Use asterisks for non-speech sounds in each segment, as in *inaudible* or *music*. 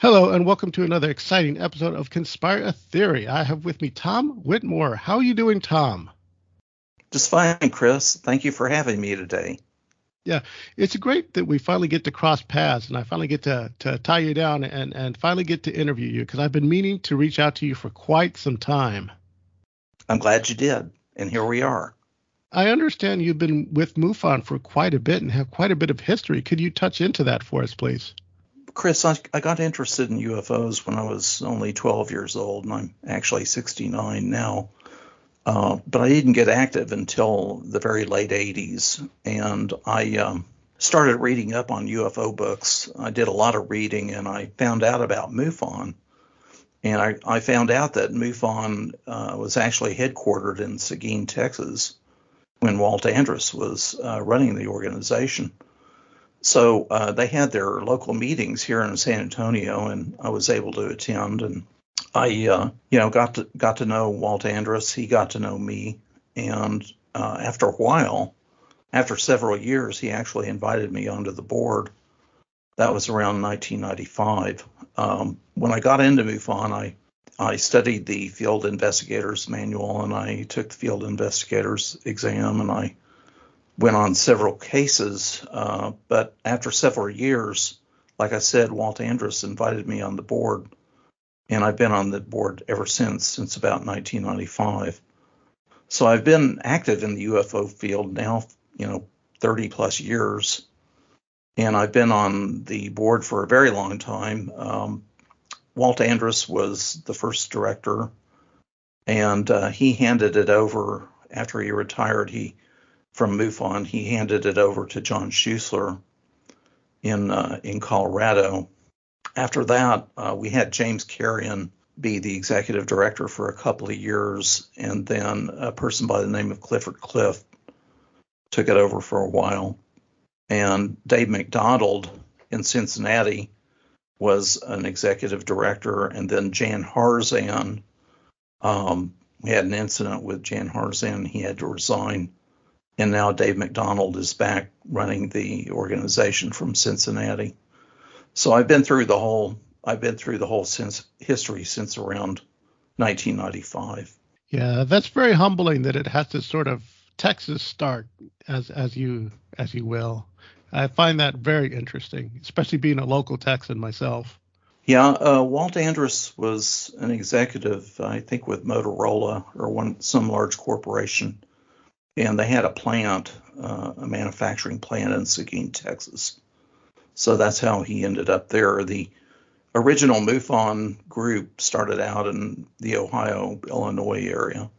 Hello, and welcome to another exciting episode of Conspire a Theory. I have with me Tom Whitmore. How are you doing, Tom? Just fine, Chris. Thank you for having me today. Yeah, it's great that we finally get to cross paths and I finally get to, to tie you down and, and finally get to interview you because I've been meaning to reach out to you for quite some time. I'm glad you did, and here we are. I understand you've been with MUFON for quite a bit and have quite a bit of history. Could you touch into that for us, please? Chris, I, I, got interested in UFOs when I was only 12 years old, and I'm actually 69 now. Uh, but I didn't get active until the very late 80s, and I um, started reading up on UFO books. I did a lot of reading, and I found out about MUFON. And I, I found out that MUFON uh, was actually headquartered in Seguin, Texas, when Walt Andrus was uh, running the organization. So uh, they had their local meetings here in San Antonio, and I was able to attend. And I, uh, you know, got to got to know Walt Andrus. He got to know me, and uh, after a while, after several years, he actually invited me onto the board. That was around 1995. Um, when I got into MUFON, I I studied the field investigators manual and I took the field investigators exam and I went on several cases, uh, but after several years, like I said, Walt Andrus invited me on the board, and I've been on the board ever since, since about 1995. So I've been active in the UFO field now, you know, 30 plus years, and I've been on the board for a very long time. Um, Walt Andrus was the first director, and uh, he handed it over after he retired. He from MUFON, he handed it over to John Schuessler in uh, in Colorado. After that, uh, we had James Carrion be the executive director for a couple of years, and then a person by the name of Clifford Clift took it over for a while. And Dave McDonald in Cincinnati was an executive director, and then Jan Harzan. Um, we had an incident with Jan Harzan; he had to resign and now Dave McDonald is back running the organization from Cincinnati. So I've been through the whole I've been through the whole since history since around 1995. Yeah, that's very humbling that it has to sort of Texas start as as you as you will. I find that very interesting, especially being a local Texan myself. Yeah, uh, Walt Andrus was an executive, I think, with Motorola or one some large corporation and they had a plant, uh, a manufacturing plant in Seguin, Texas. So that's how he ended up there. The original MUFON group started out in the Ohio, Illinois area.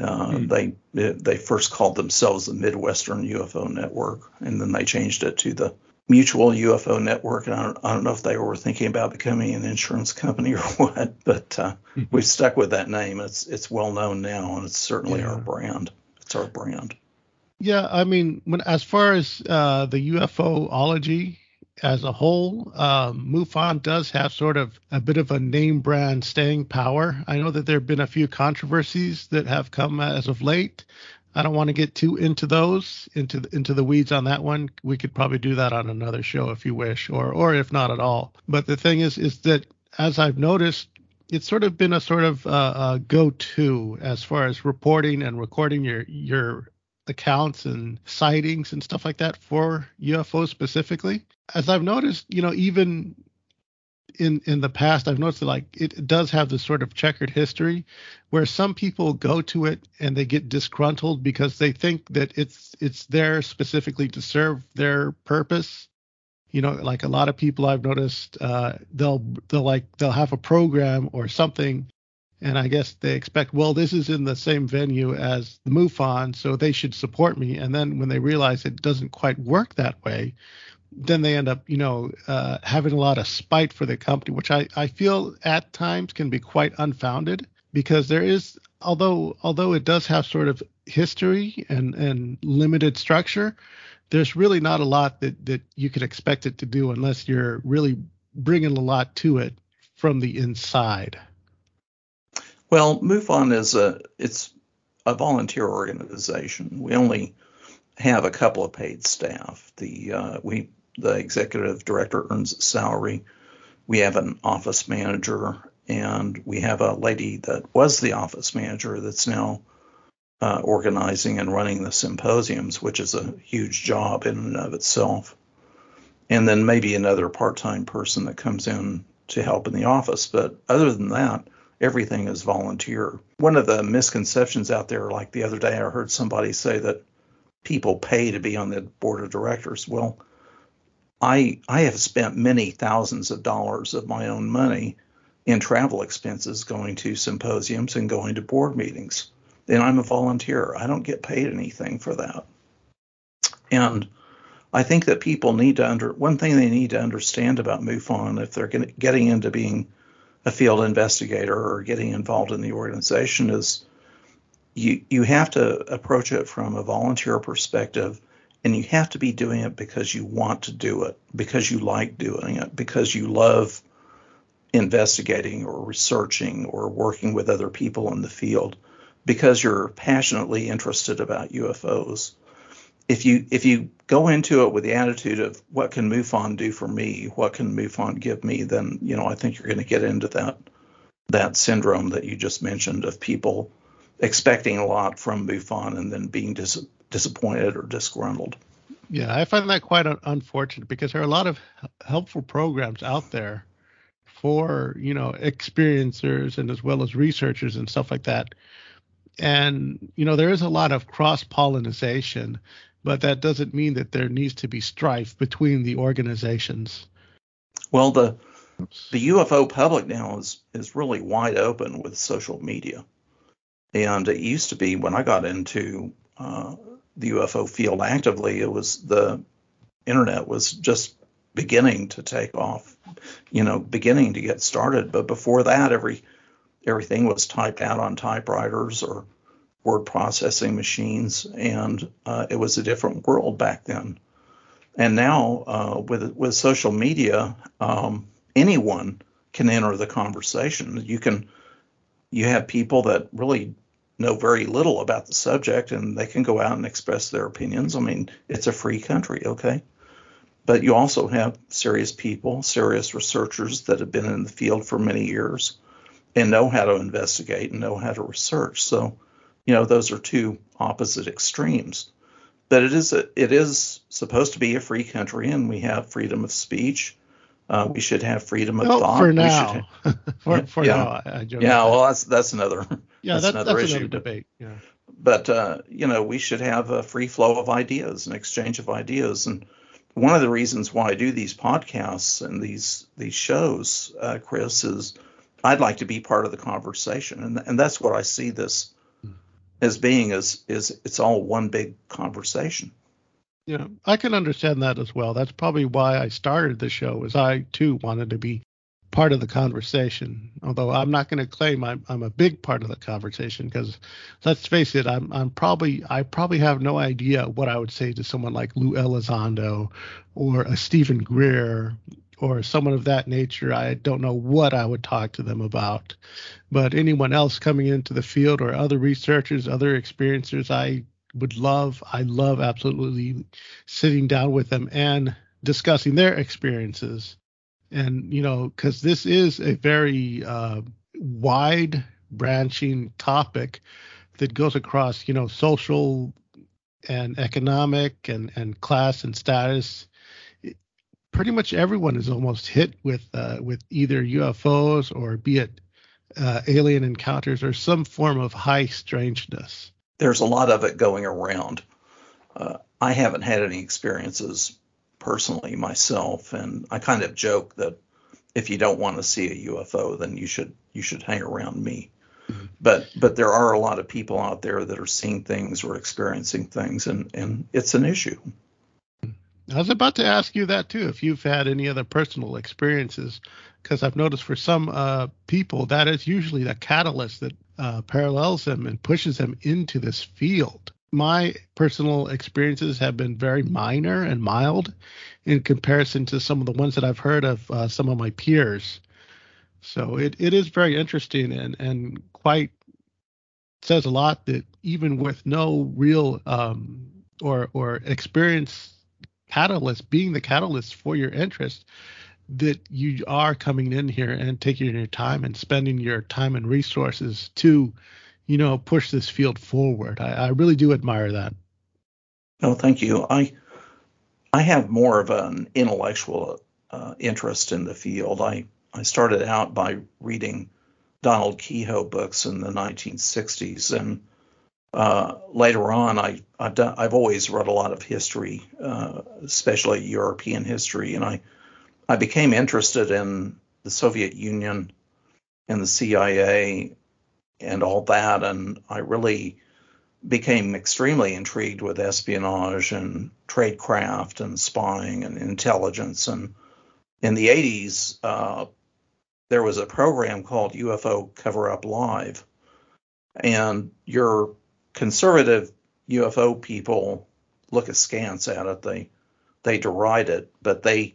Uh, hmm. They they first called themselves the Midwestern UFO Network, and then they changed it to the Mutual UFO Network. And I don't, I don't know if they were thinking about becoming an insurance company *laughs* or what, but uh, hmm. we've stuck with that name. It's it's well known now, and it's certainly yeah. our brand. It's our brand. Yeah, I mean, when as far as uh, the UFOlogy as a whole, um, MUFON does have sort of a bit of a name brand staying power. I know that there have been a few controversies that have come as of late. I don't want to get too into those, into the, into the weeds on that one. We could probably do that on another show if you wish, or or if not at all. But the thing is, is that as I've noticed, it's sort of been a sort of uh, go-to as far as reporting and recording your your accounts and sightings and stuff like that for UFOs specifically. As I've noticed, you know, even in in the past, I've noticed that like it does have this sort of checkered history, where some people go to it and they get disgruntled because they think that it's it's there specifically to serve their purpose you know like a lot of people i've noticed uh, they'll they'll like they'll have a program or something and i guess they expect well this is in the same venue as the mufon so they should support me. And then when they realize it doesn't quite work that way then they end up you know uh, having a lot of spite for the company which i i feel at times can be quite unfounded because there is although although it does have sort of history and and limited structure there's really not a lot that that you could expect it to do unless you're really bringing a lot to it from the inside. Well, MUFON is a it's a volunteer organization. We only have a couple of paid staff. The uh, we the executive director earns a salary. we have an office manager, and we have a lady that was the office manager that's now uh, organizing and running the symposiums, which is a huge job in and of itself. And then maybe another part time person that comes in to help in the office. But other than that, everything is volunteer. One of the misconceptions out there, like the other day, I heard somebody say that people pay to be on the board of directors. Well, I I have spent many thousands of dollars of my own money in travel expenses going to symposiums and going to board meetings. And I'm a volunteer. I don't get paid anything for that. And I think that people need to under one thing they need to understand about MUFON if they're getting into being a field investigator or getting involved in the organization is you you have to approach it from a volunteer perspective and you have to be doing it because you want to do it because you like doing it because you love investigating or researching or working with other people in the field because you're passionately interested about UFOs if you if you go into it with the attitude of what can MUFON do for me, what can MUFON give me, then you know I think you're going to get into that that syndrome that you just mentioned of people expecting a lot from MUFON and then being dis- disappointed or disgruntled. Yeah, I find that quite un- unfortunate because there are a lot of helpful programs out there for you know experiencers and as well as researchers and stuff like that. And you know there is a lot of cross pollination but that doesn't mean that there needs to be strife between the organizations. Well, the the UFO public now is is really wide open with social media, and it used to be when I got into uh, the UFO field actively, it was the internet was just beginning to take off, you know, beginning to get started. But before that, every everything was typed out on typewriters or word processing machines, and uh, it was a different world back then. And now, uh, with with social media, um, anyone can enter the conversation. You can you have people that really know very little about the subject, and they can go out and express their opinions. I mean, it's a free country, okay? But you also have serious people, serious researchers that have been in the field for many years and know how to investigate and know how to research. So you know those are two opposite extremes. But it is a, it is supposed to be a free country and we have freedom of speech. Uh, we should have freedom of well, thought. for now. have, *laughs* for, *laughs* for yeah. now I, I yeah well that's that's another *laughs* yeah that's, that's another that's issue. Another debate yeah. but uh, you know we should have a free flow of ideas an exchange of ideas. And one of the reasons why I do these podcasts and these these shows, uh, Chris, is I'd like to be part of the conversation, and and that's what I see this hmm. as being is is it's all one big conversation. Yeah, I can understand that as well. That's probably why I started the show, as I too wanted to be part of the conversation. Although I'm not going to claim I'm I'm a big part of the conversation because let's face it, I'm I'm probably I probably have no idea what I would say to someone like Lou Elizondo or a Steven Greer or someone of that nature, I don't know what I would talk to them about. But anyone else coming into the field or other researchers, other experiencers, I would love, I love absolutely sitting down with them and discussing their experiences. And, you know, because this is a very uh, wide branching topic that goes across, you know, social and economic and, and class and status pretty much everyone is almost hit with uh, with either UFOs or be it uh, alien encounters or some form of high strangeness. There's a lot of it going around. Uh, I haven't had any experiences personally myself, and I kind of joke that if you don't want to see a UFO, then you should you should hang around me. Mm-hmm. But but there are a lot of people out there that are seeing things or experiencing things, and and it's an issue. I was about to ask you that too, if you've had any other personal experiences, because I've noticed for some uh, people that is usually the catalyst that uh, parallels them and pushes them into this field. My personal experiences have been very minor and mild in comparison to some of the ones that I've heard of uh, some of my peers. So it, it is very interesting and, and quite says a lot that even with no real um, or or experience catalyst, being the catalyst for your interest, that you are coming in here and taking your time and spending your time and resources to, you know, push this field forward. I, I really do admire that. No, thank you. I I have more of an intellectual uh, interest in the field. I I started out by reading Donald Keyhoe books in the 1960s, and uh, later on, I I've, done, I've always read a lot of history, uh, especially European history, and I I became interested in the Soviet Union and the CIA and all that, and I really became extremely intrigued with espionage and tradecraft and spying and intelligence. And in the 80s, uh, there was a program called UFO Cover Up Live, and your conservative UFO people look askance at it. They they deride it, but they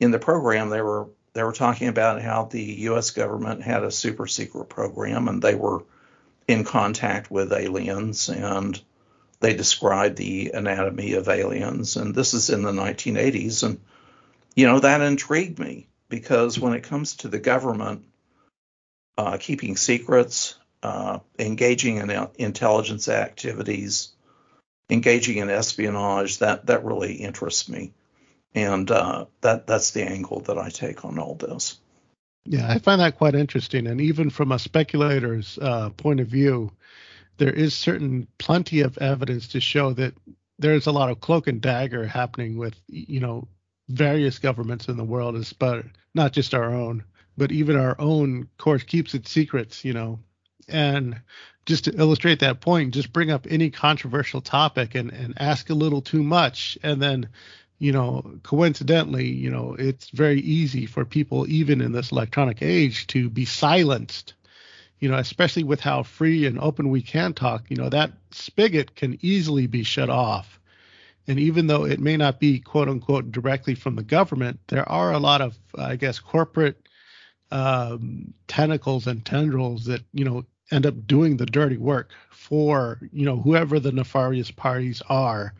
in the program they were they were talking about how the U.S. government had a super secret program and they were in contact with aliens and they described the anatomy of aliens and this is in the 1980s and you know that intrigued me because when it comes to the government uh, keeping secrets uh, engaging in intelligence activities engaging in espionage that that really interests me and uh, that that's the angle that I take on all this. Yeah, I find that quite interesting, and even from a speculator's uh, point of view, there is certain plenty of evidence to show that there's a lot of cloak and dagger happening with you know various governments in the world, but not just our own, but even our own of course keeps its secrets, you know. And just to illustrate that point, just bring up any controversial topic and, and ask a little too much, and then you know, coincidentally, you know, it's very easy for people, even in this electronic age, to be silenced. You know, especially with how free and open we can talk, you know, that spigot can easily be shut off. And even though it may not be quote unquote directly from the government, there are a lot of, I guess, corporate um, tentacles and tendrils that, you know, end up doing the dirty work for, you know, whoever the nefarious parties are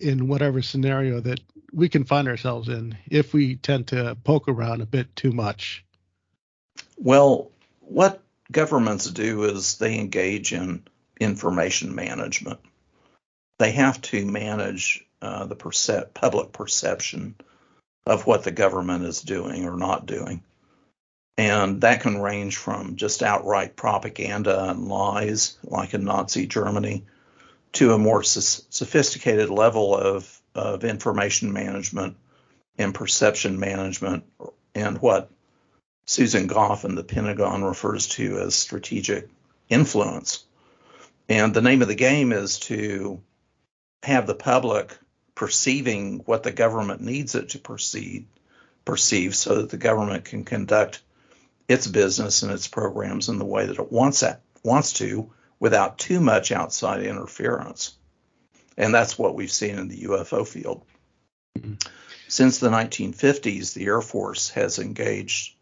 in whatever scenario that we can find ourselves in if we tend to poke around a bit too much. Well, what governments do is they engage in information management. They have to manage uh, the percep- public perception of what the government is doing or not doing. And that can range from just outright propaganda and lies, like in Nazi Germany, to a more sophisticated level of, of information management and perception management and what Susan Gough and the Pentagon refers to as strategic influence. And the name of the game is to have the public perceiving what the government needs it to perceive, perceive so that the government can conduct its business and its programs in the way that it wants, at, wants to without too much outside interference. And that's what we've seen in the UFO field. Mm-hmm. Since the 1950s, the Air Force has engaged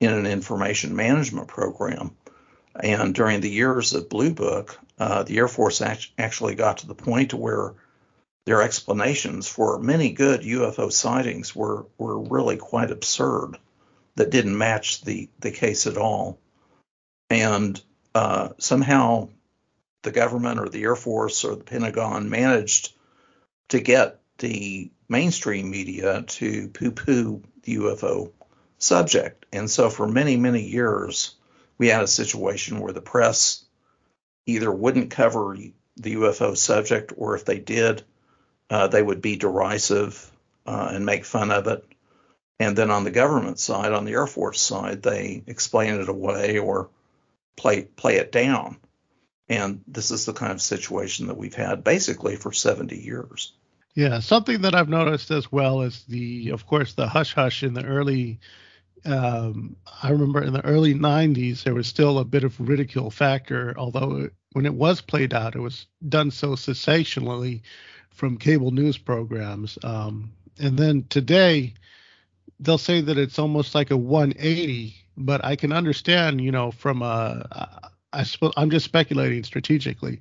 in an information management program. And during the years of Blue Book, uh, the Air Force act- actually got to the point where their explanations for many good UFO sightings were, were really quite absurd, that didn't match the, the case at all. And uh, somehow the government or the Air Force or the Pentagon managed to get the mainstream media to poo poo the UFO subject. And so for many, many years, we had a situation where the press either wouldn't cover the UFO subject, or if they did, uh, they would be derisive uh, and make fun of it. And then on the government side, on the Air Force side, they explain it away or play play it down. And this is the kind of situation that we've had basically for 70 years. Yeah, something that I've noticed as well is the, of course, the hush hush in the early. Um, I remember in the early 90s there was still a bit of ridicule factor, although when it was played out, it was done so sensationally from cable news programs. Um, and then today, they'll say that it's almost like a 180 but I can understand, you know, from a, I suppose I'm just speculating strategically.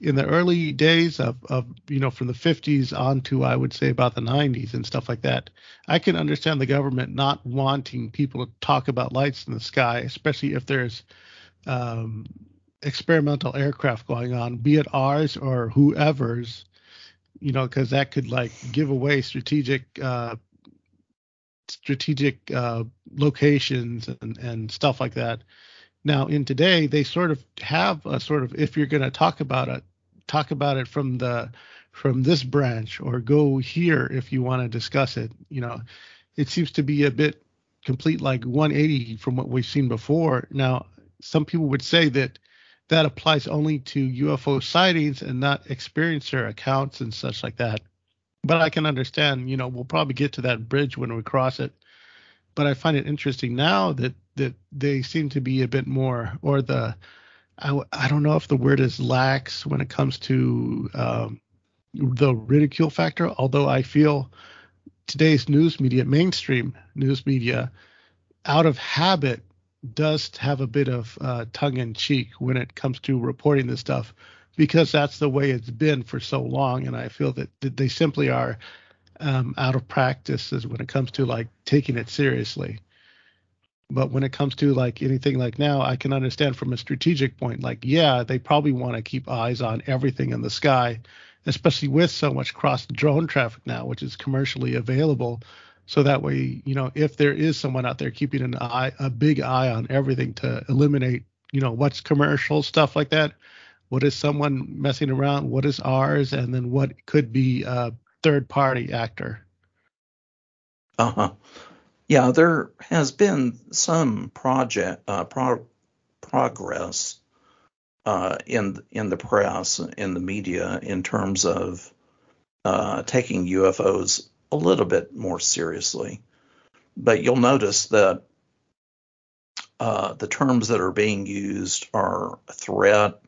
in the early days of, of you know from the 50s on to I would say about the 90s and stuff like that, I can understand the government not wanting people to talk about lights in the sky, especially if there's um, experimental aircraft going on, be it ours or whoever's, you know, because that could like give away strategic uh, strategic uh, locations and, and stuff like that. Now, in today, they sort of have a sort of if you're going to talk about it, talk about it from the from this branch or go here if you want to discuss it. You know, it seems to be a bit complete like 180 from what we've seen before. Now, some people would say that that applies only to UFO sightings and not experiencer accounts and such like that. But I can understand, you know, we'll probably get to that bridge when we cross it. But I find it interesting now that that they seem to be a bit more, or the, I, I don't know if the word is lax when it comes to um, the ridicule factor. Although I feel today's news media, mainstream news media, out of habit does have a bit of uh, tongue in cheek when it comes to reporting this stuff because that's the way it's been for so long. And I feel that, they simply are um, out of practice when it comes to like taking it seriously. But when it comes to like anything like now, I can understand from a strategic point, like, yeah, they probably want to keep eyes on everything in the sky, especially with so much cross drone traffic now, which is commercially available. So that way, you know, if there is someone out there keeping an eye, a big eye on everything to eliminate, you know, what's commercial stuff like that, what is someone messing around, what is ours, and then what could be a third party actor. Uh huh. Yeah, there has been some project uh, pro- progress uh, in in the press, in the media, in terms of uh, taking UFOs a little bit more seriously. But you'll notice that uh, the terms that are being used are threat,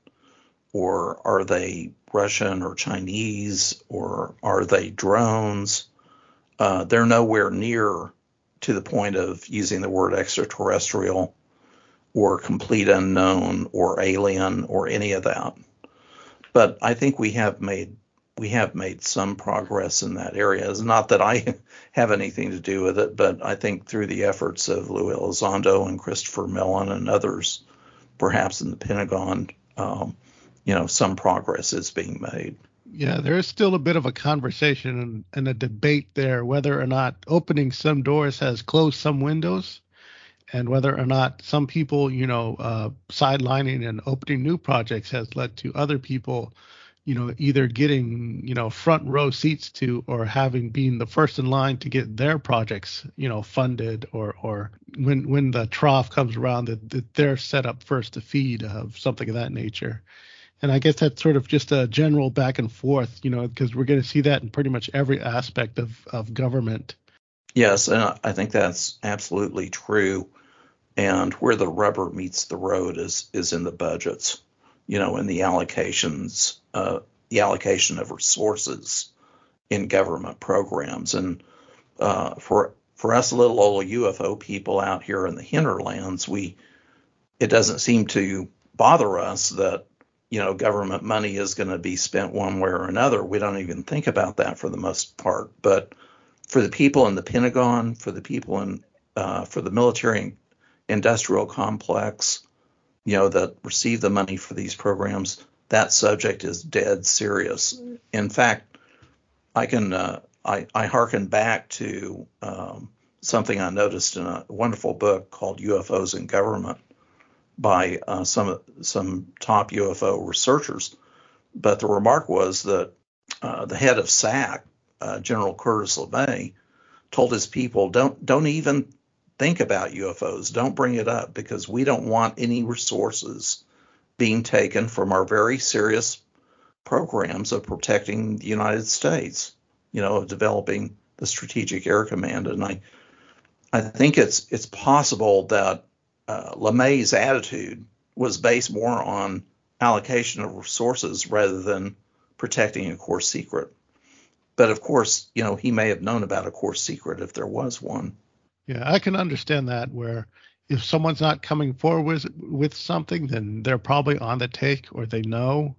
or are they Russian or Chinese, or are they drones? Uh, they're nowhere near to the point of using the word extraterrestrial or complete unknown or alien or any of that. But I think we have made we have made some progress in that area. It's not that I *laughs* have anything to do with it, but I think through the efforts of Louis Elizondo and Christopher Mellon and others, perhaps in the Pentagon, um, you know, some progress is being made. Yeah, there is still a bit of a conversation and, and a debate there whether or not opening some doors has closed some windows and whether or not some people, you know, uh, sidelining and opening new projects has led to other people you know, either getting, you know, front row seats to or having been the first in line to get their projects, you know, funded or or when when the trough comes around that, that they're set up first to feed of something of that nature. And I guess that's sort of just a general back and forth, you know, because we're going to see that in pretty much every aspect of, of government. Yes, and I think that's absolutely true. And where the rubber meets the road is is in the budgets you know, in the allocations, uh, the allocation of resources in government programs. And uh, for for us little old UFO people out here in the hinterlands, we it doesn't seem to bother us that you know government money is going to be spent one way or another. We don't even think about that for the most part. But for the people in the Pentagon, for the people in uh, for the military industrial complex, you know, that receive the money for these programs, that subject is dead serious. In fact, I can uh, I, I hearken back to um, something I noticed in a wonderful book called UFOs in Government by uh, some some top UFO researchers. But the remark was that uh, the head of SAC, uh, General Curtis LeMay, told his people don't don't even think about UFOs. Don't bring it up because we don't want any resources being taken from our very serious programs of protecting the United States, you know, of developing the Strategic Air Command. And I, I think it's it's possible that uh, LeMay's attitude was based more on allocation of resources rather than protecting a core secret. But of course, you know, he may have known about a core secret if there was one. Yeah, I can understand that where if someone's not coming forward with, with something, then they're probably on the take or they know.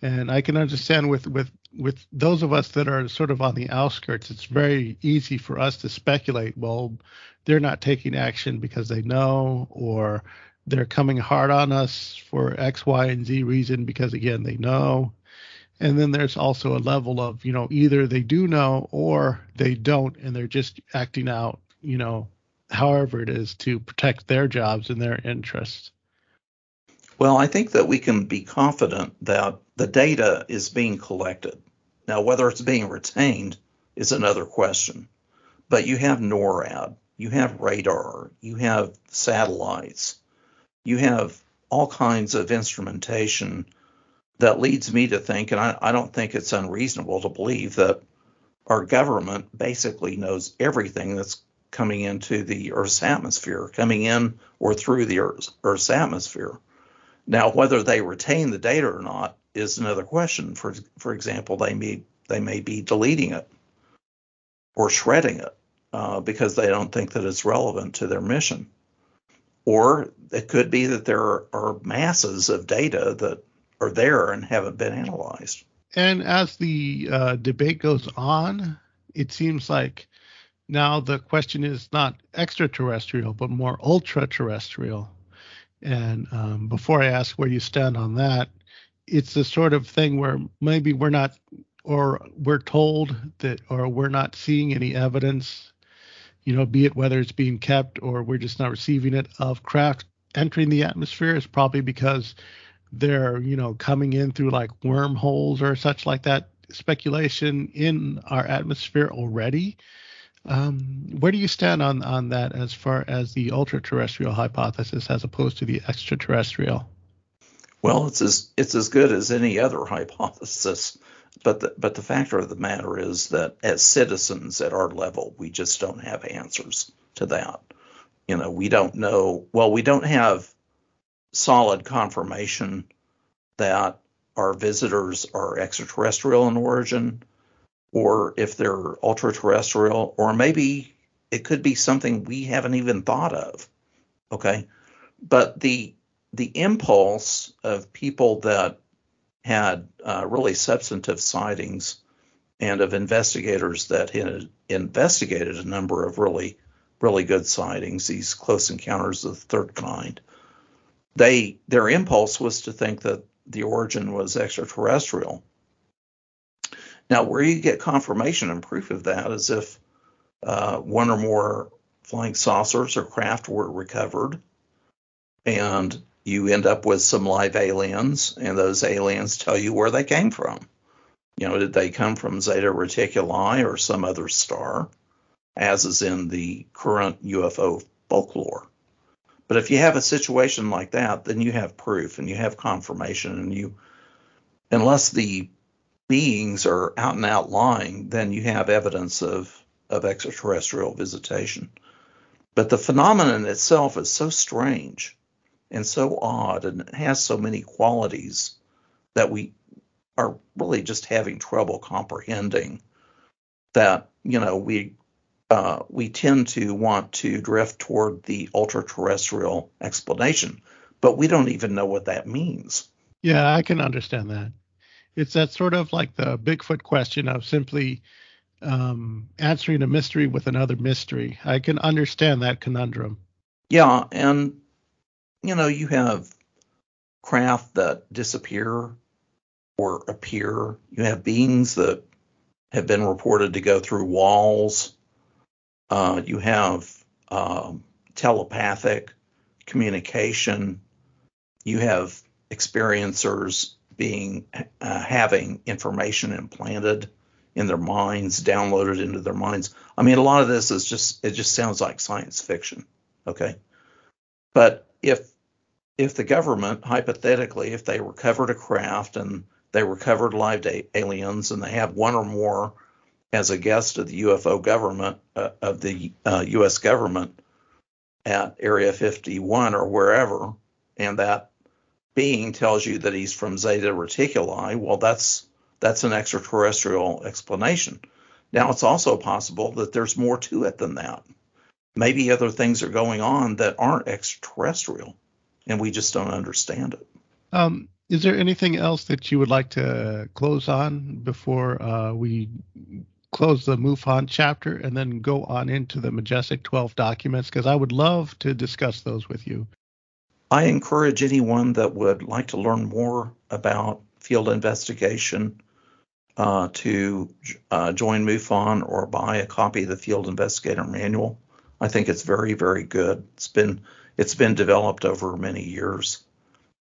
And I can understand with with with those of us that are sort of on the outskirts, it's very easy for us to speculate. Well, they're not taking action because they know, or they're coming hard on us for X, Y, and Z reason because again they know. And then there's also a level of, you know, either they do know or they don't, and they're just acting out, you know, however it is to protect their jobs and their interests. Well, I think that we can be confident that the data is being collected. Now, whether it's being retained is another question. But you have NORAD, you have radar, you have satellites, you have all kinds of instrumentation that leads me to think, and I, I don't think it's unreasonable to believe that our government basically knows everything that's coming into the Earth's atmosphere, coming in or through the Earth's, Earth's atmosphere. Now, whether they retain the data or not is another question. For for example, they may they may be deleting it or shredding it uh, because they don't think that it's relevant to their mission. Or it could be that there are, are masses of data that are there and haven't been analyzed. And as the uh, debate goes on, it seems like now the question is not extraterrestrial, but more ultra terrestrial. And um, before I ask where you stand on that, it's the sort of thing where maybe we're not, or we're told that, or we're not seeing any evidence, you know, be it whether it's being kept or we're just not receiving it of craft entering the atmosphere. Is probably because they're you know coming in through like wormholes or such like that speculation in our atmosphere already um, where do you stand on on that as far as the ultra terrestrial hypothesis as opposed to the extraterrestrial? Well it's as it's as good as any other hypothesis but the, but the factor of the matter is that as citizens at our level we just don't have answers to that. You know we don't know well we don't have solid confirmation that our visitors are extraterrestrial in origin, or if they're ultra terrestrial, or maybe it could be something we haven't even thought of. Okay. But the the impulse of people that had uh, really substantive sightings and of investigators that had investigated a number of really really good sightings, these close encounters of the third kind, they their impulse was to think that the origin was extraterrestrial. Now, where you get confirmation and proof of that is if uh, one or more flying saucers or craft were recovered, and you end up with some live aliens, and those aliens tell you where they came from. You know, did they come from Zeta Reticuli or some other star, as is in the current UFO folklore? But if you have a situation like that, then you have proof and you have confirmation, and you, unless the beings are out and out lying, then you have evidence of of extraterrestrial visitation. But the phenomenon itself is so strange and so odd, and it has so many qualities that we are really just having trouble comprehending. That you know we uh, we tend to want to drift toward the ultra terrestrial explanation, but we don't even know what that means. Yeah, I can understand that. It's that sort of like the Bigfoot question of simply um, answering a mystery with another mystery. I can understand that conundrum. Yeah, and you know, you have craft that disappear or appear. You have beings that have been reported to go through walls uh, you have um, telepathic communication. You have experiencers being uh, having information implanted in their minds, downloaded into their minds. I mean, a lot of this is just it just sounds like science fiction. Okay, but if if the government hypothetically, if they recovered a craft and they recovered live aliens and they have one or more as a guest of the UFO government uh, of the uh, U.S. government at Area 51 or wherever, and that being tells you that he's from Zeta Reticuli, well, that's that's an extraterrestrial explanation. Now, it's also possible that there's more to it than that. Maybe other things are going on that aren't extraterrestrial, and we just don't understand it. Um, Is there anything else that you would like to close on before uh, we close the MUFON chapter and then go on into the Majestic 12 documents? Because I would love to discuss those with you. I encourage anyone that would like to learn more about field investigation uh, to uh, join MUFON or buy a copy of the Field Investigator Manual. I think it's very, very good. It's been it's been developed over many years.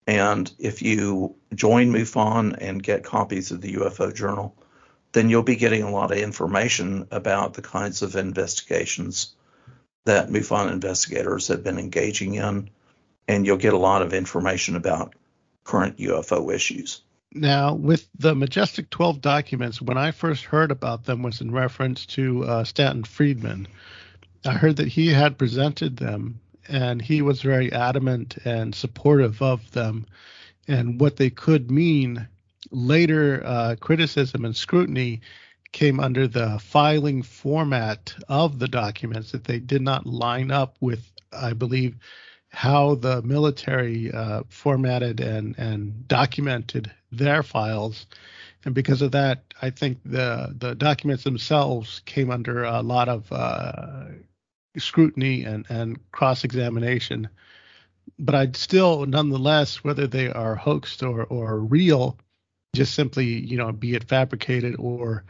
And if you join MUFON and get copies of the UFO Journal, then you'll be getting a lot of information about the kinds of investigations that MUFON investigators have been engaging in, and you'll get a lot of information about current UFO issues. Now, with the Majestic 12 documents, when I first heard about them was in reference to uh, Stanton Friedman. I heard that he had presented them and he was very adamant and supportive of them and what they could mean. Later uh, criticism and scrutiny came under the filing format of the documents that they did not line up with, I believe, how the military uh, formatted and, and documented their files. And because of that, I think the the documents themselves came under a lot of uh, scrutiny and, and cross examination. But I'd still, nonetheless, whether they are hoaxed or, or real, just simply, you know, be it fabricated or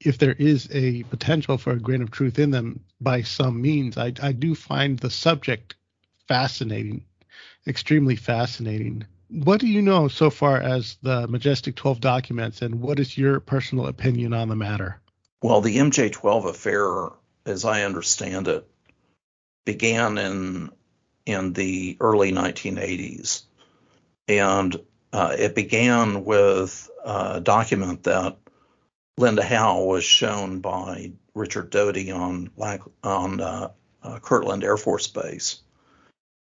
if there is a potential for a grain of truth in them by some means, I, I do find the subject fascinating, extremely fascinating. What do you know so far as the Majestic 12 documents, and what is your personal opinion on the matter? Well, the MJ12 affair, as I understand it, began in in the early 1980s, and uh, it began with a document that Linda Howe was shown by Richard Doty on on uh, uh, Kirtland Air Force Base,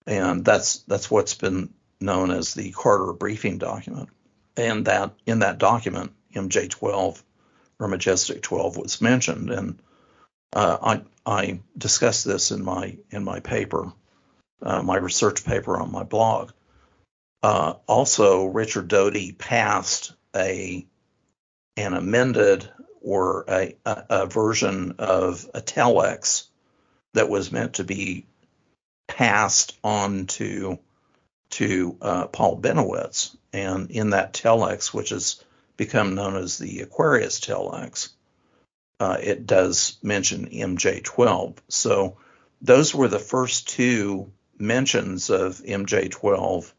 and that's that's what's been known as the Carter briefing document. And that in that document, MJ12 or Majestic 12 was mentioned, and uh, I I discuss this in my in my paper, uh, my research paper on my blog. Uh, also, Richard Doty passed a an amended or a, a, a, version of a telex that was meant to be passed on to to uh, Paul Bennewitz, and in that telex, which has become known as the Aquarius telex, uh, it does mention MJ12. So those were the first two mentions of MJ12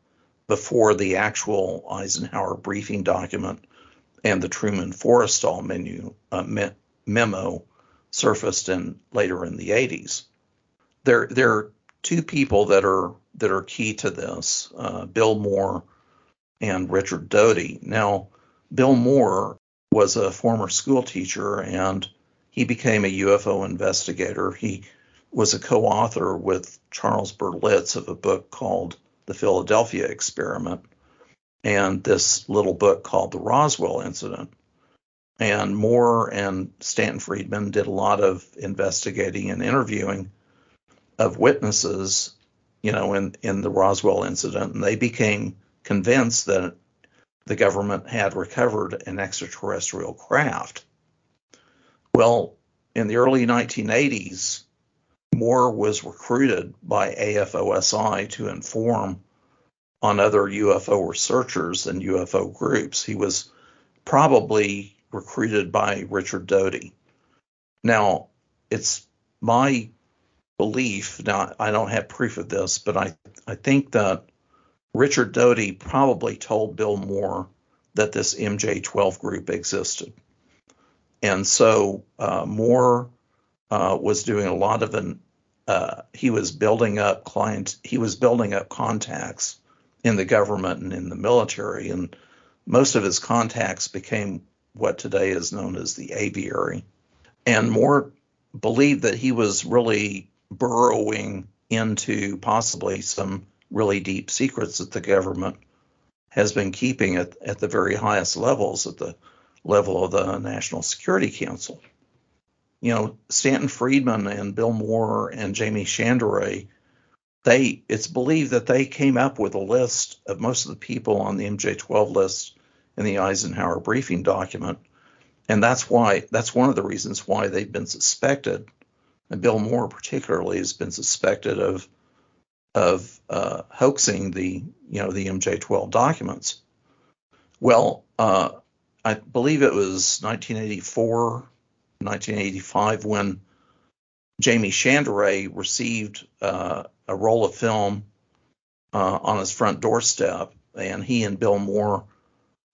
before the actual Eisenhower briefing document and the Truman Forrestal menu, uh, me- memo surfaced in later in the 80s. There, there two people that are that are key to this: uh, Bill Moore and Richard Doty. Now, Bill Moore was a former school teacher and he became a UFO investigator. He was a co author with Charles Berlitz of a book called The Philadelphia Experiment and this little book called The Roswell Incident. And Moore and Stanton Friedman did a lot of investigating and interviewing of witnesses, you know, in, in the Roswell incident, and they became convinced that the government had recovered an extraterrestrial craft. Well, in the early 1980s, Moore was recruited by AFOSI to inform on other UFO researchers and UFO groups. He was probably recruited by Richard Doty. Now, it's my belief, now I don't have proof of this, but I, I think that Richard Doty probably told Bill Moore that this MJ12 group existed. And so uh, Moore uh, was doing a lot of an, uh, he was building up clients, he was building up contacts in the government and in the military. And most of his contacts became what today is known as the aviary. And Moore believed that he was really burrowing into possibly some really deep secrets that the government has been keeping at, at the very highest levels, at the level of the National Security Council. You know, Stanton Friedman and Bill Moore and Jamie Shandera they it's believed that they came up with a list of most of the people on the MJ12 list in the Eisenhower briefing document, and that's why that's one of the reasons why they've been suspected, and Bill Moore particularly has been suspected of of uh, hoaxing the you know the MJ12 documents. Well, uh, I believe it was 1984, 1985 when Jamie Shandera received uh, a roll of film uh, on his front doorstep, and he and Bill Moore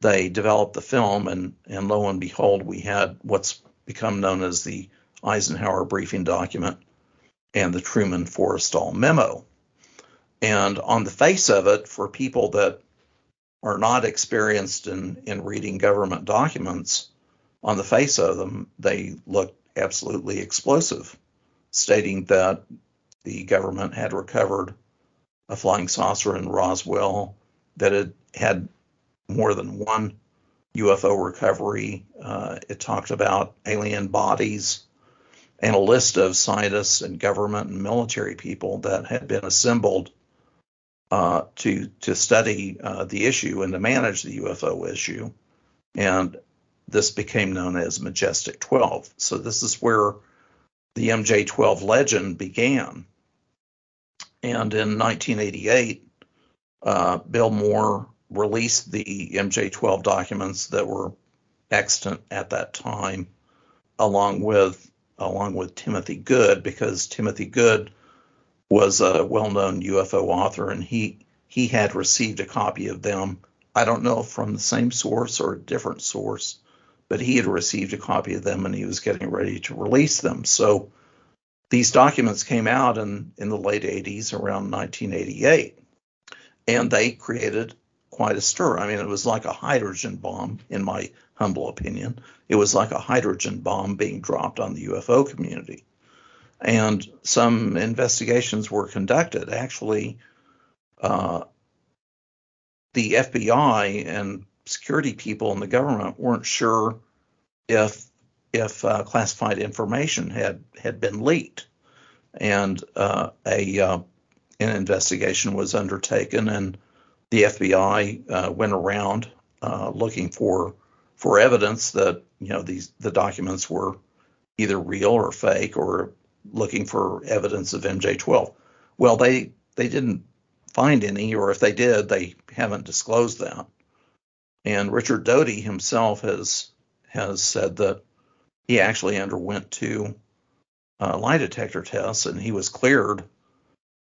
they developed the film, and and lo and behold, we had what's become known as the Eisenhower briefing document and the Truman Forrestal memo. And on the face of it, for people that are not experienced in, in reading government documents, on the face of them, they look absolutely explosive, stating that the government had recovered a flying saucer in Roswell, that it had more than one UFO recovery. Uh, it talked about alien bodies and a list of scientists and government and military people that had been assembled uh, to to study uh, the issue and to manage the UFO issue, and this became known as Majestic 12. So this is where the MJ12 legend began. And in 1988, uh, Bill Moore released the MJ12 documents that were extant at that time, along with along with Timothy Good, because Timothy Good was a well-known UFO author, and he he had received a copy of them. I don't know from the same source or a different source, but he had received a copy of them and he was getting ready to release them. So these documents came out in, in the late 80s, around 1988, and they created quite a stir. I mean, it was like a hydrogen bomb, in my humble opinion. It was like a hydrogen bomb being dropped on the UFO community and some investigations were conducted. Actually, uh, the FBI and security people in the government weren't sure if if uh, classified information had had been leaked, and uh, a uh, an investigation was undertaken, and the FBI uh, went around uh, looking for for evidence that you know these the documents were either real or fake or looking for evidence of MJ12. Well, they they didn't find any, or if they did, they haven't disclosed that. And Richard Doty himself has has said that he actually underwent two uh, lie detector tests, and he was cleared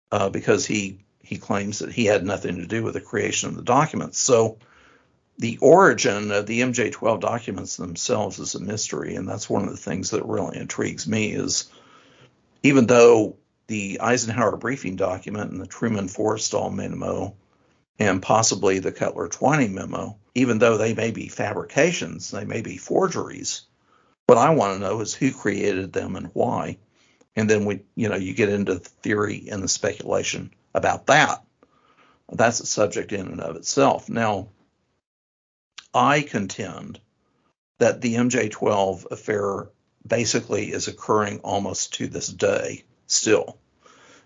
uh, because he he claims that he had nothing to do with the creation of the documents. So the origin of the MJ12 documents themselves is a mystery, and that's one of the things that really intrigues me is even though the Eisenhower briefing document and the Truman Forrestal memo and possibly the Cutler Twining memo, even though they may be fabrications, they may be forgeries. What I want to know is who created them and why. And then we, you know, you get into the theory and the speculation about that. That's a subject in and of itself. Now, I contend that the MJ12 affair basically is occurring almost to this day still.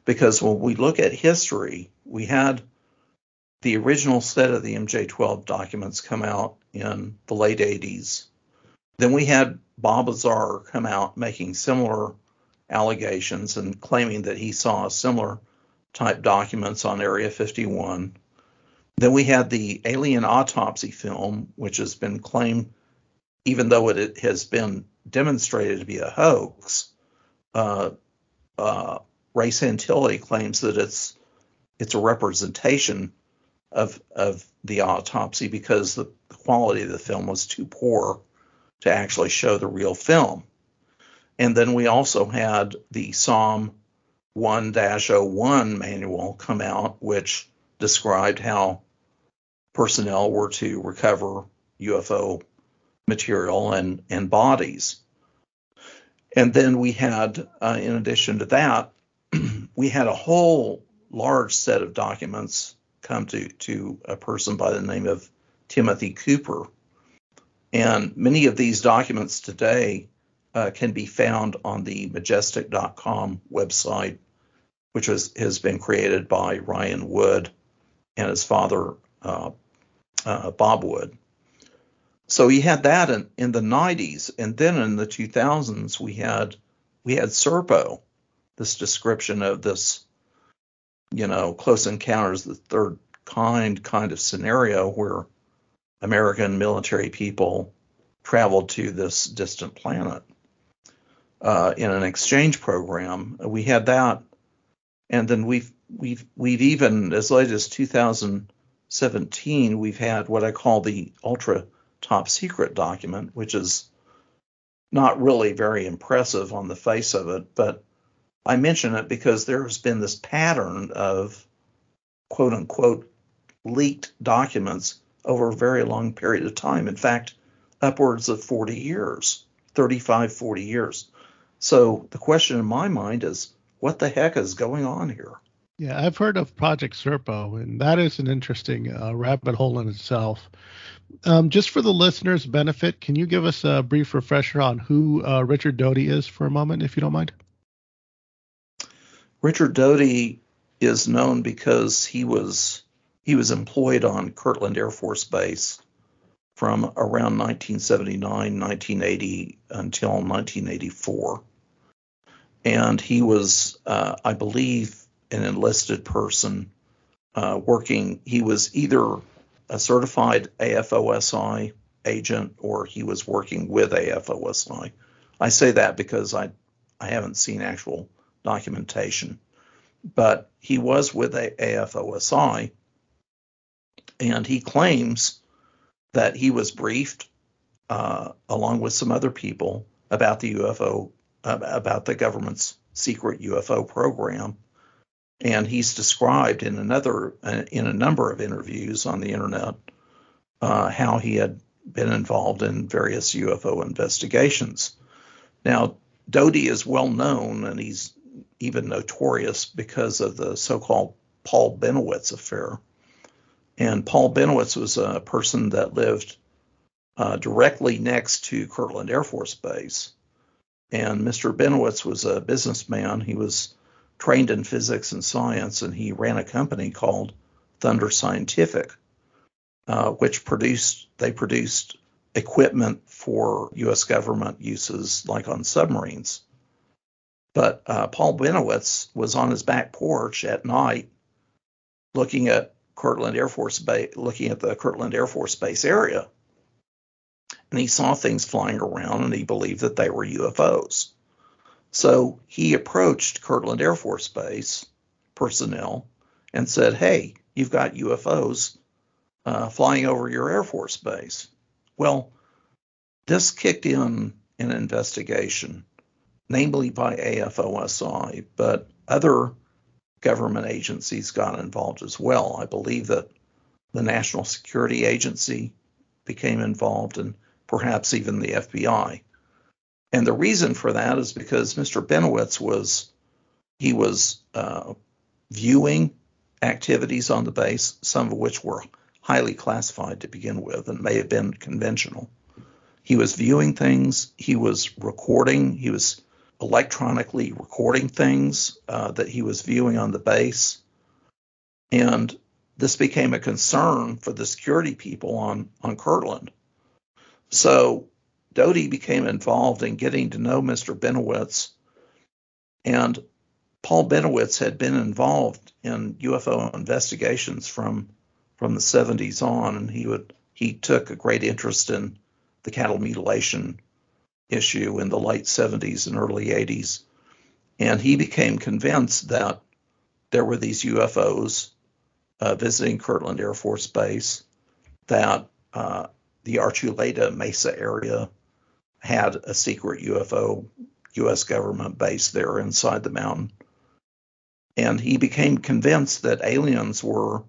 Because when we look at history, we had the original set of the MJ12 documents come out in the late 80s. Then we had Bob Lazar come out making similar allegations and claiming that he saw similar type documents on Area 51. Then we had the alien autopsy film, which has been claimed, even though it has been demonstrated to be a hoax, uh, uh, Ray Santilli claims that it's it's a representation of of the autopsy because the quality of the film was too poor to actually show the real film. And then we also had the SOM 1-01 manual come out, which described how personnel were to recover UFO material and, and bodies. And then we had, uh, in addition to that, *clears throat* we had a whole large set of documents come to, to a person by the name of Timothy Cooper. And many of these documents today uh, can be found on the majestic.com website which was, has been created by Ryan Wood and his father, uh, uh, Bob Wood. So he had that in, in the 90s, and then in the 2000s we had we had Serpo, this description of this, you know, close encounters, the third kind kind of scenario where American military people traveled to this distant planet uh, in an exchange program. We had that, and then we've we've we've even as late as 2017 we've had what I call the ultra top secret document, which is not really very impressive on the face of it, but I mention it because there has been this pattern of quote unquote leaked documents over a very long period of time. In fact, upwards of 40 years, 35, 40 years. So the question in my mind is what the heck is going on here? Yeah, I've heard of Project Serpo, and that is an interesting uh, rabbit hole in itself. Um, just for the listeners' benefit, can you give us a brief refresher on who uh, Richard Doty is for a moment, if you don't mind? Richard Doty is known because he was he was employed on Kirtland Air Force Base from around 1979, 1980 until 1984, and he was, uh, I believe, an enlisted person uh, working. He was either a certified AFOSI agent or he was working with AFOSI. I say that because I I haven't seen actual documentation, but he was with a AFOSI, and he claims that he was briefed uh, along with some other people about the UFO about the government's secret UFO program and he's described in another uh, in a number of interviews on the internet uh, how he had been involved in various UFO investigations. Now, Doty is well known, and he's even notorious because of the so-called Paul Bennewitz affair. And Paul Bennewitz was a person that lived uh, directly next to Kirtland Air Force Base. And Mr. Bennewitz was a businessman. He was trained in physics and science, and he ran a company called Thunder Scientific, uh, which produced they produced equipment for U.S. government uses, like on submarines. But uh, Paul Bennewitz was on his back porch at night, looking at Kirtland Air Force Base, looking at the Kirtland Air Force Base area, and he saw things flying around, and he believed that they were UFOs. So he approached Kirtland Air Force Base personnel and said, Hey, you've got UFOs uh, flying over your Air Force Base. Well, this kicked in an investigation, namely by AFOSI, but other government agencies got involved as well. I believe that the National Security Agency became involved and perhaps even the FBI. And the reason for that is because Mr. Bennewitz was he was uh, viewing activities on the base, some of which were highly classified to begin with and may have been conventional. He was viewing things, he was recording, he was electronically recording things uh, that he was viewing on the base. And this became a concern for the security people on, on Kirtland. So Doty became involved in getting to know Mr. Bennewitz, and Paul Bennewitz had been involved in UFO investigations from from the 70s on, and he would he took a great interest in the cattle mutilation issue in the late 70s and early 80s, and he became convinced that there were these UFOs uh, visiting Kirtland Air Force Base, that uh, the Archuleta Mesa area had a secret UFO U.S. government base there inside the mountain. And he became convinced that aliens were,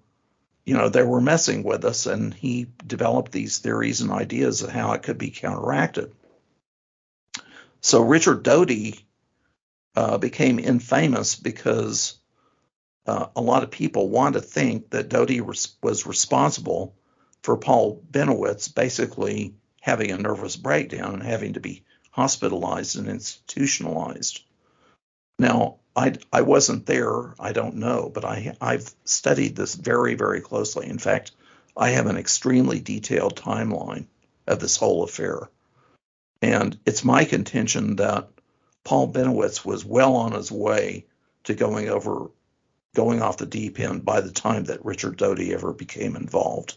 you know, they were messing with us, and he developed these theories and ideas of how it could be counteracted. So Richard Doty uh, became infamous because uh, a lot of people want to think that Doty was, was responsible for Paul Bennewitz basically having a nervous breakdown and having to be hospitalized and institutionalized. Now, I, I wasn't there. I don't know, but I I've studied this very very closely. In fact, I have an extremely detailed timeline of this whole affair, and it's my contention that Paul Bennewitz was well on his way to going over going off the deep end by the time that Richard Doty ever became involved.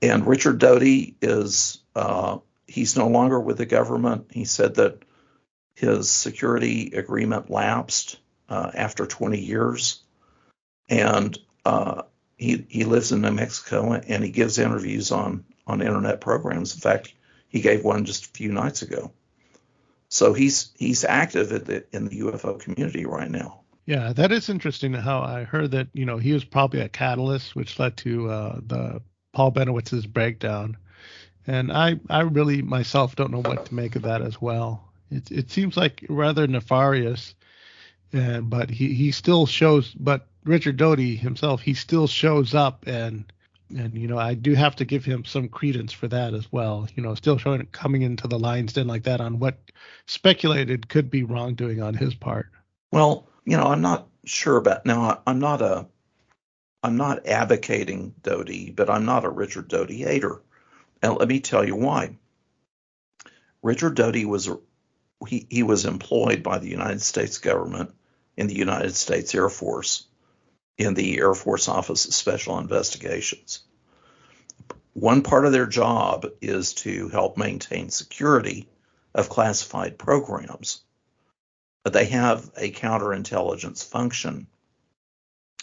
And Richard Doty is uh, he's no longer with the government. He said that his security agreement lapsed uh, after 20 years, and uh, he he lives in New Mexico and he gives interviews on on internet programs. In fact, he gave one just a few nights ago. So he's he's active the, in the UFO community right now. Yeah, that is interesting. How I heard that you know he was probably a catalyst which led to uh, the Paul Bennewitz's breakdown, and I I really myself don't know what to make of that as well. It it seems like rather nefarious, and but he he still shows. But Richard Doty himself, he still shows up and and you know I do have to give him some credence for that as well. You know, still showing coming into the lion's den like that on what speculated could be wrongdoing on his part. Well, you know, I'm not sure about now. I'm not a, I'm not advocating Doty, but I'm not a Richard Doty hater, and let me tell you why. Richard Doty was he, he was employed by the United States government in the United States Air Force in the Air Force Office of Special Investigations. One part of their job is to help maintain security of classified programs but they have a counterintelligence function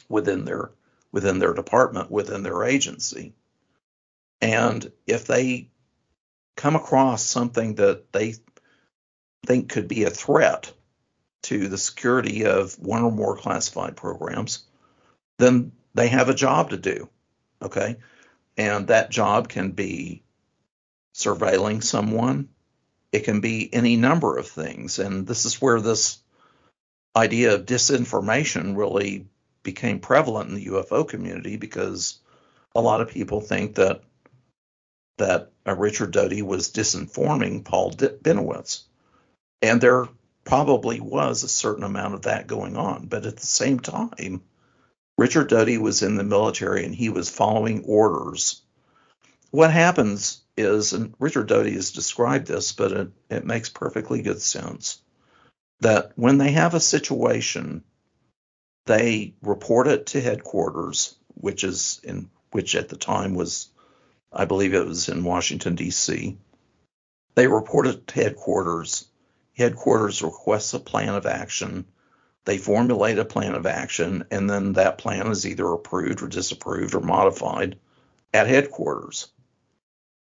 within their within their department, within their agency. And if they come across something that they think could be a threat to the security of one or more classified programs, then they have a job to do. Okay. And that job can be surveilling someone, it can be any number of things. And this is where this idea of disinformation really became prevalent in the UFO community because a lot of people think that that Richard Doty was disinforming Paul D- Bennewitz. And there probably was a certain amount of that going on. But at the same time, Richard Doty was in the military and he was following orders. What happens is, and Richard Doty has described this, but it, it makes perfectly good sense, that when they have a situation, they report it to headquarters, which is in which at the time was, I believe it was in Washington, D.C. They report it to headquarters. Headquarters requests a plan of action. They formulate a plan of action, and then that plan is either approved or disapproved or modified at headquarters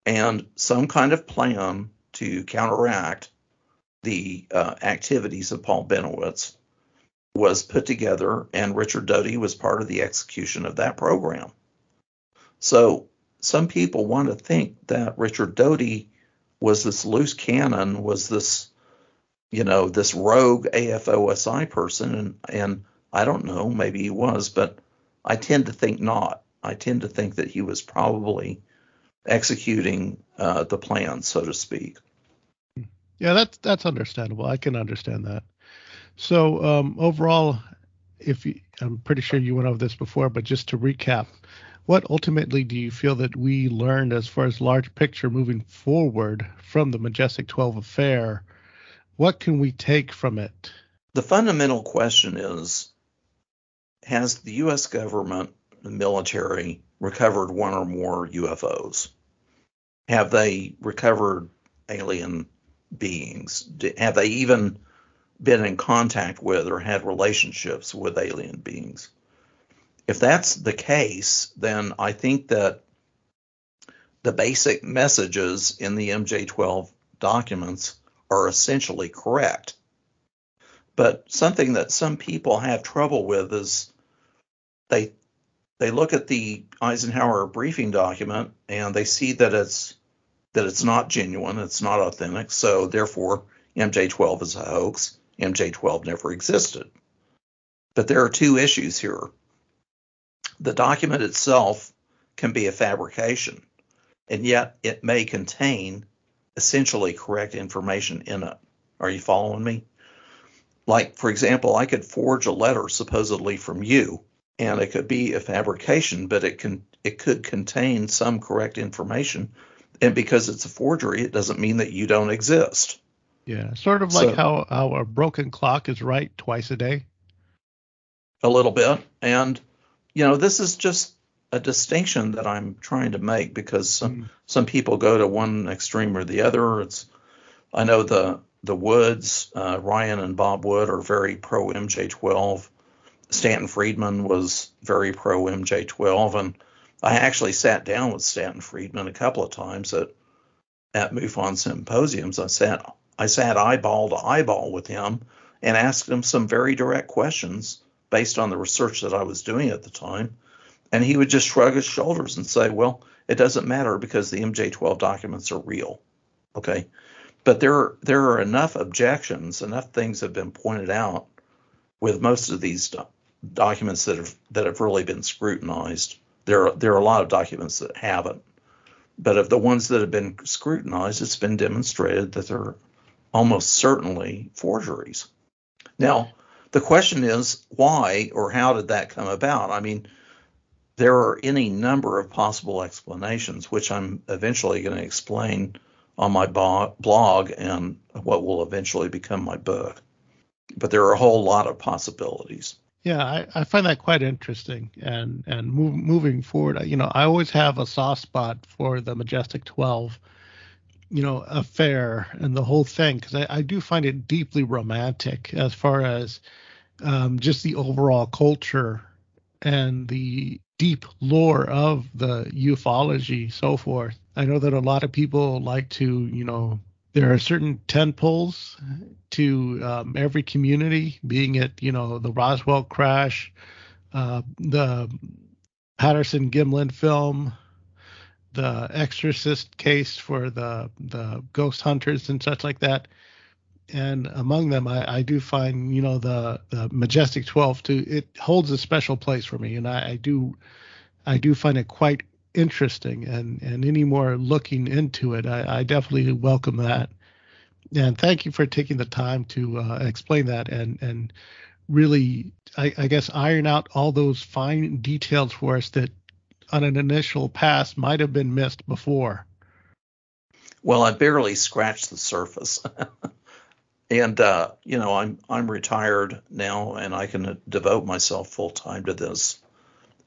and some kind of plan to counteract the uh, activities of Paul Bennewitz was put together, and Richard Doty was part of the execution of that program. So some people want to think that Richard Doty was this loose cannon, was this, you know, this rogue AFOSI person, and and I don't know, maybe he was, but I tend to think not. I tend to think that he was probably executing uh, the plan, so to speak. Yeah, that's that's understandable. I can understand that. So um, overall, if you, I'm pretty sure you went over this before, but just to recap, what ultimately do you feel that we learned as far as large picture moving forward from the Majestic 12 affair? What can we take from it? The fundamental question is Has the U.S. government, the military, recovered one or more UFOs? Have they recovered alien beings? Have they even been in contact with or had relationships with alien beings? If that's the case, then I think that the basic messages in the MJ12 documents are essentially correct. But something that some people have trouble with is they they look at the Eisenhower briefing document and they see that it's that it's not genuine, it's not authentic, so therefore MJ12 is a hoax. MJ12 never existed. But there are two issues here. The document itself can be a fabrication, and yet it may contain essentially correct information in it. Are you following me? like for example, I could forge a letter supposedly from you, and it could be a fabrication, but it can it could contain some correct information, and because it's a forgery, it doesn't mean that you don't exist. Yeah, sort of like so, how how a broken clock is right twice a day. A little bit, and you know, this is just a distinction that I'm trying to make because some mm. some people go to one extreme or the other. It's I know the the Woods, uh, Ryan and Bob Wood are very pro MJ12. Stanton Friedman was very pro MJ12, and I actually sat down with Stanton Friedman a couple of times at at MUFON symposiums. I sat I sat eyeball to eyeball with him and asked him some very direct questions based on the research that I was doing at the time, and he would just shrug his shoulders and say, "Well, it doesn't matter because the MJ12 documents are real." Okay, but there there are enough objections, enough things have been pointed out with most of these do- documents that have that have really been scrutinized. There are, there are a lot of documents that haven't, but of the ones that have been scrutinized, it's been demonstrated that they're almost certainly forgeries. Now, the question is why or how did that come about? I mean, there are any number of possible explanations, which I'm eventually going to explain on my blog and what will eventually become my book. But there are a whole lot of possibilities. Yeah, I, I find that quite interesting. And and move, moving forward, you know, I always have a soft spot for the Majestic 12, you know, affair and the whole thing because I, I do find it deeply romantic as far as um, just the overall culture and the deep lore of the ufology, so forth. I know that a lot of people like to, you know, there are certain tent poles to um, every community, being it, you know, the Roswell crash, uh, the Patterson Gimlin film, the Exorcist case for the the ghost hunters and such like that. And among them, I, I do find, you know, the, the Majestic 12 to it holds a special place for me, and I, I do I do find it quite interesting. And and any more looking into it i, I definitely welcome that. And thank you for taking the time to uh, explain that and and really I, I, guess iron out all those fine details for us that on an initial pass might have been missed before. Well i barely scratched the surface. *laughs* And uh, you know i'm i'm retired now and i can devote myself full time to this.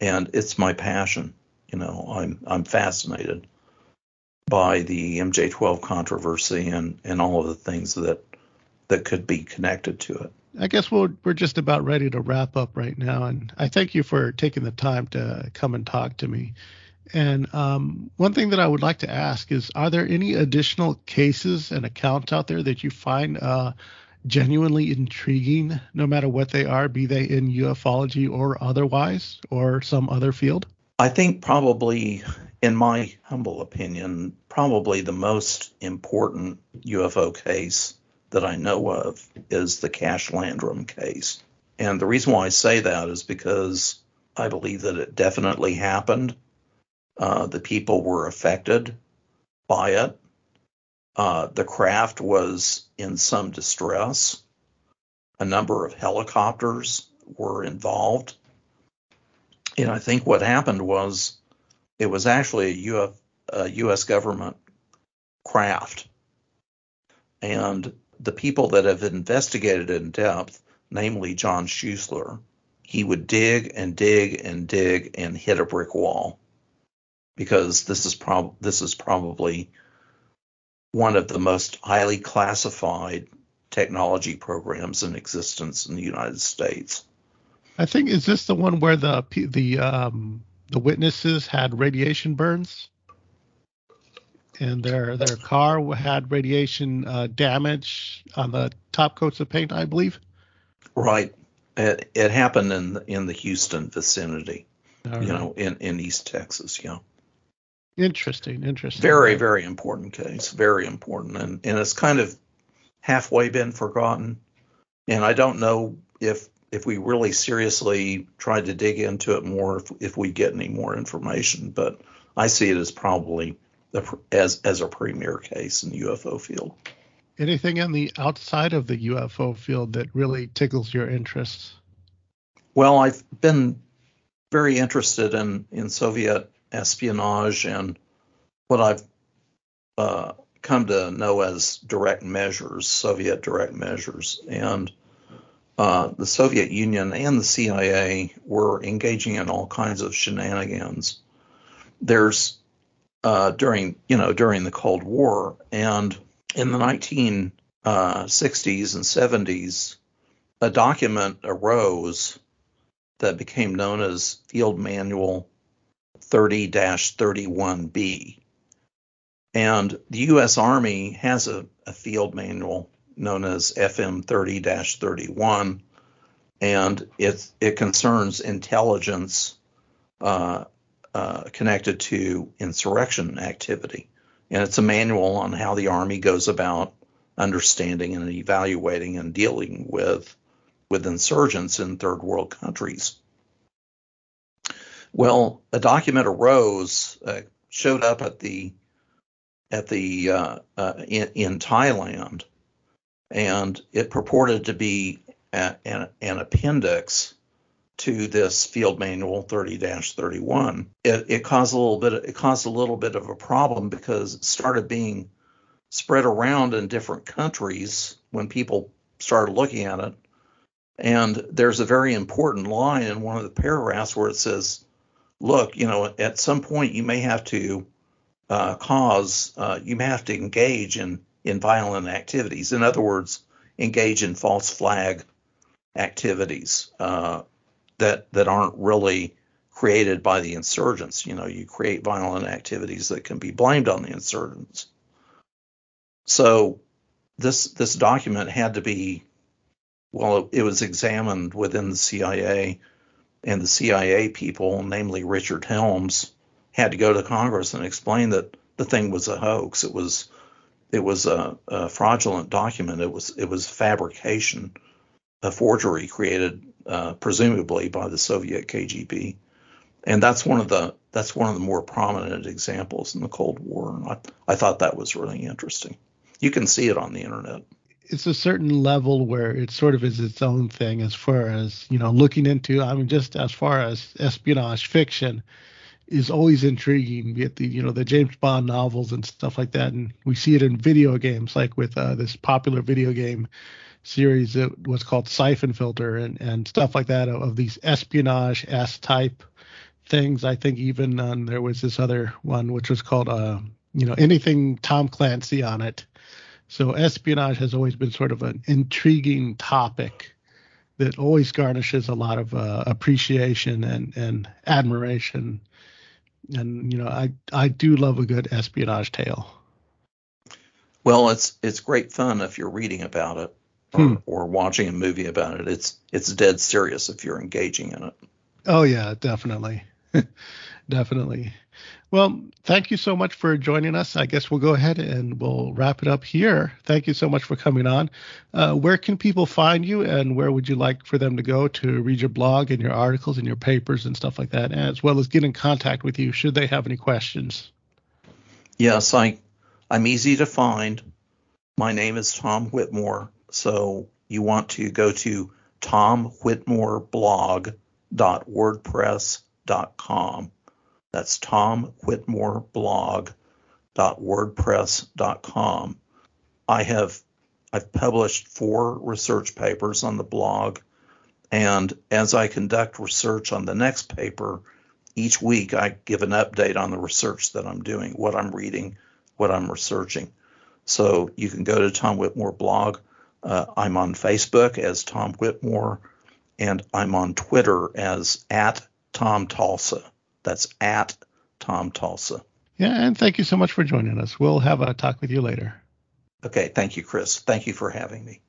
And it's my passion you know, I'm I'm fascinated by the MJ12 controversy and and all of the things that that could be connected to it. I guess we're we're just about ready to wrap up right now, and I thank you for taking the time to come and talk to me. And um, one thing that I would like to ask is, are there any additional cases and accounts out there that you find uh, genuinely intriguing, no matter what they are, be they in ufology or otherwise, or some other field? I think probably, in my humble opinion, probably the most important UFO case that I know of is the Cash Landrum case. And the reason why I say that is because I believe that it definitely happened. Uh, the people were affected by it. Uh, the craft was in some distress. A number of helicopters were involved and I think what happened was it was actually a, Uf, a U.S. government craft. And the people that have investigated in depth, namely John Schuessler, he would dig and dig and dig and hit a brick wall because this is prob this is probably one of the most highly classified technology programs in existence in the United States. I think is this the one where the the um the witnesses had radiation burns, and their their car had radiation uh, damage on the top coats of paint, I believe. Right. It it happened in the, in the Houston vicinity, All you right. know, in in East Texas. Yeah. Interesting. Interesting. Very very important case. Very important, and and it's kind of halfway been forgotten, and I don't know if if we really seriously tried to dig into it more, if, if we get any more information. But I see it as probably the, as as a premier case in the UFO field. Anything on the outside of the UFO field that really tickles your interest? Well, I've been very interested in, in Soviet espionage and what I've uh, come to know as direct measures, Soviet direct measures. And uh, the Soviet Union and the CIA were engaging in all kinds of shenanigans. There's uh, during you know during the Cold War and in the 1960s uh, and 70s, a document arose that became known as Field Manual 30 31B. And the U.S. Army has a, a field manual known as FM 30 31, and it, it concerns intelligence uh, uh, connected to insurrection activity. And it's a manual on how the Army goes about understanding and evaluating and dealing with with insurgents in third world countries. Well, a document arose, uh, showed up at the at the uh, uh, in, in, Thailand, and it purported to be a, an, an, appendix to this field manual 30-31. It, it caused a little bit. Of, it caused a little bit of a problem because it started being spread around in different countries when people started looking at it. And there's a very important line in one of the paragraphs where it says, look, you know, at some point you may have to uh, cause, uh, you may have to engage in, in violent activities. In other words, engage in false flag activities uh, that that aren't really created by the insurgents. You know, you create violent activities that can be blamed on the insurgents. So this this document had to be well, it was examined within the CIA, and the CIA people, namely Richard Helms, had to go to Congress and explain that the thing was a hoax. It was it was a, a fraudulent document. It was it was fabrication, a forgery created uh, presumably by the Soviet KGB, and that's one of the that's one of the more prominent examples in the Cold War. And I, I thought that was really interesting. You can see it on the internet it's a certain level where it sort of is its own thing as far as you know looking into i mean just as far as espionage fiction is always intriguing be it the you know the james bond novels and stuff like that and we see it in video games like with uh, this popular video game series that was called Syphon Filter and and stuff like that of, of these espionage s type things i think even um, there was this other one which was called uh you know anything tom clancy on it so espionage has always been sort of an intriguing topic that always garnishes a lot of uh, appreciation and, and admiration. And you know, I I do love a good espionage tale. Well, it's it's great fun if you're reading about it or, hmm. or watching a movie about it. It's it's dead serious if you're engaging in it. Oh yeah, definitely. *laughs* definitely. Well, thank you so much for joining us. I guess we'll go ahead and we'll wrap it up here. Thank you so much for coming on. Uh, where can people find you, and where would you like for them to go to read your blog and your articles and your papers and stuff like that, as well as get in contact with you should they have any questions? Yes, I, I'm easy to find. My name is Tom Whitmore, so you want to go to tomwhitmoreblog.wordpress.com that's tomwhitmoreblog.wordpress.com. I have I've published four research papers on the blog, and as I conduct research on the next paper, each week I give an update on the research that I'm doing, what I'm reading, what I'm researching. So you can go to Tom Whitmore blog. Uh, I'm on Facebook as Tom Whitmore, and I'm on Twitter as at Tom Tulsa. That's at Tom Tulsa. Yeah, and thank you so much for joining us. We'll have a talk with you later. Okay, thank you, Chris. Thank you for having me.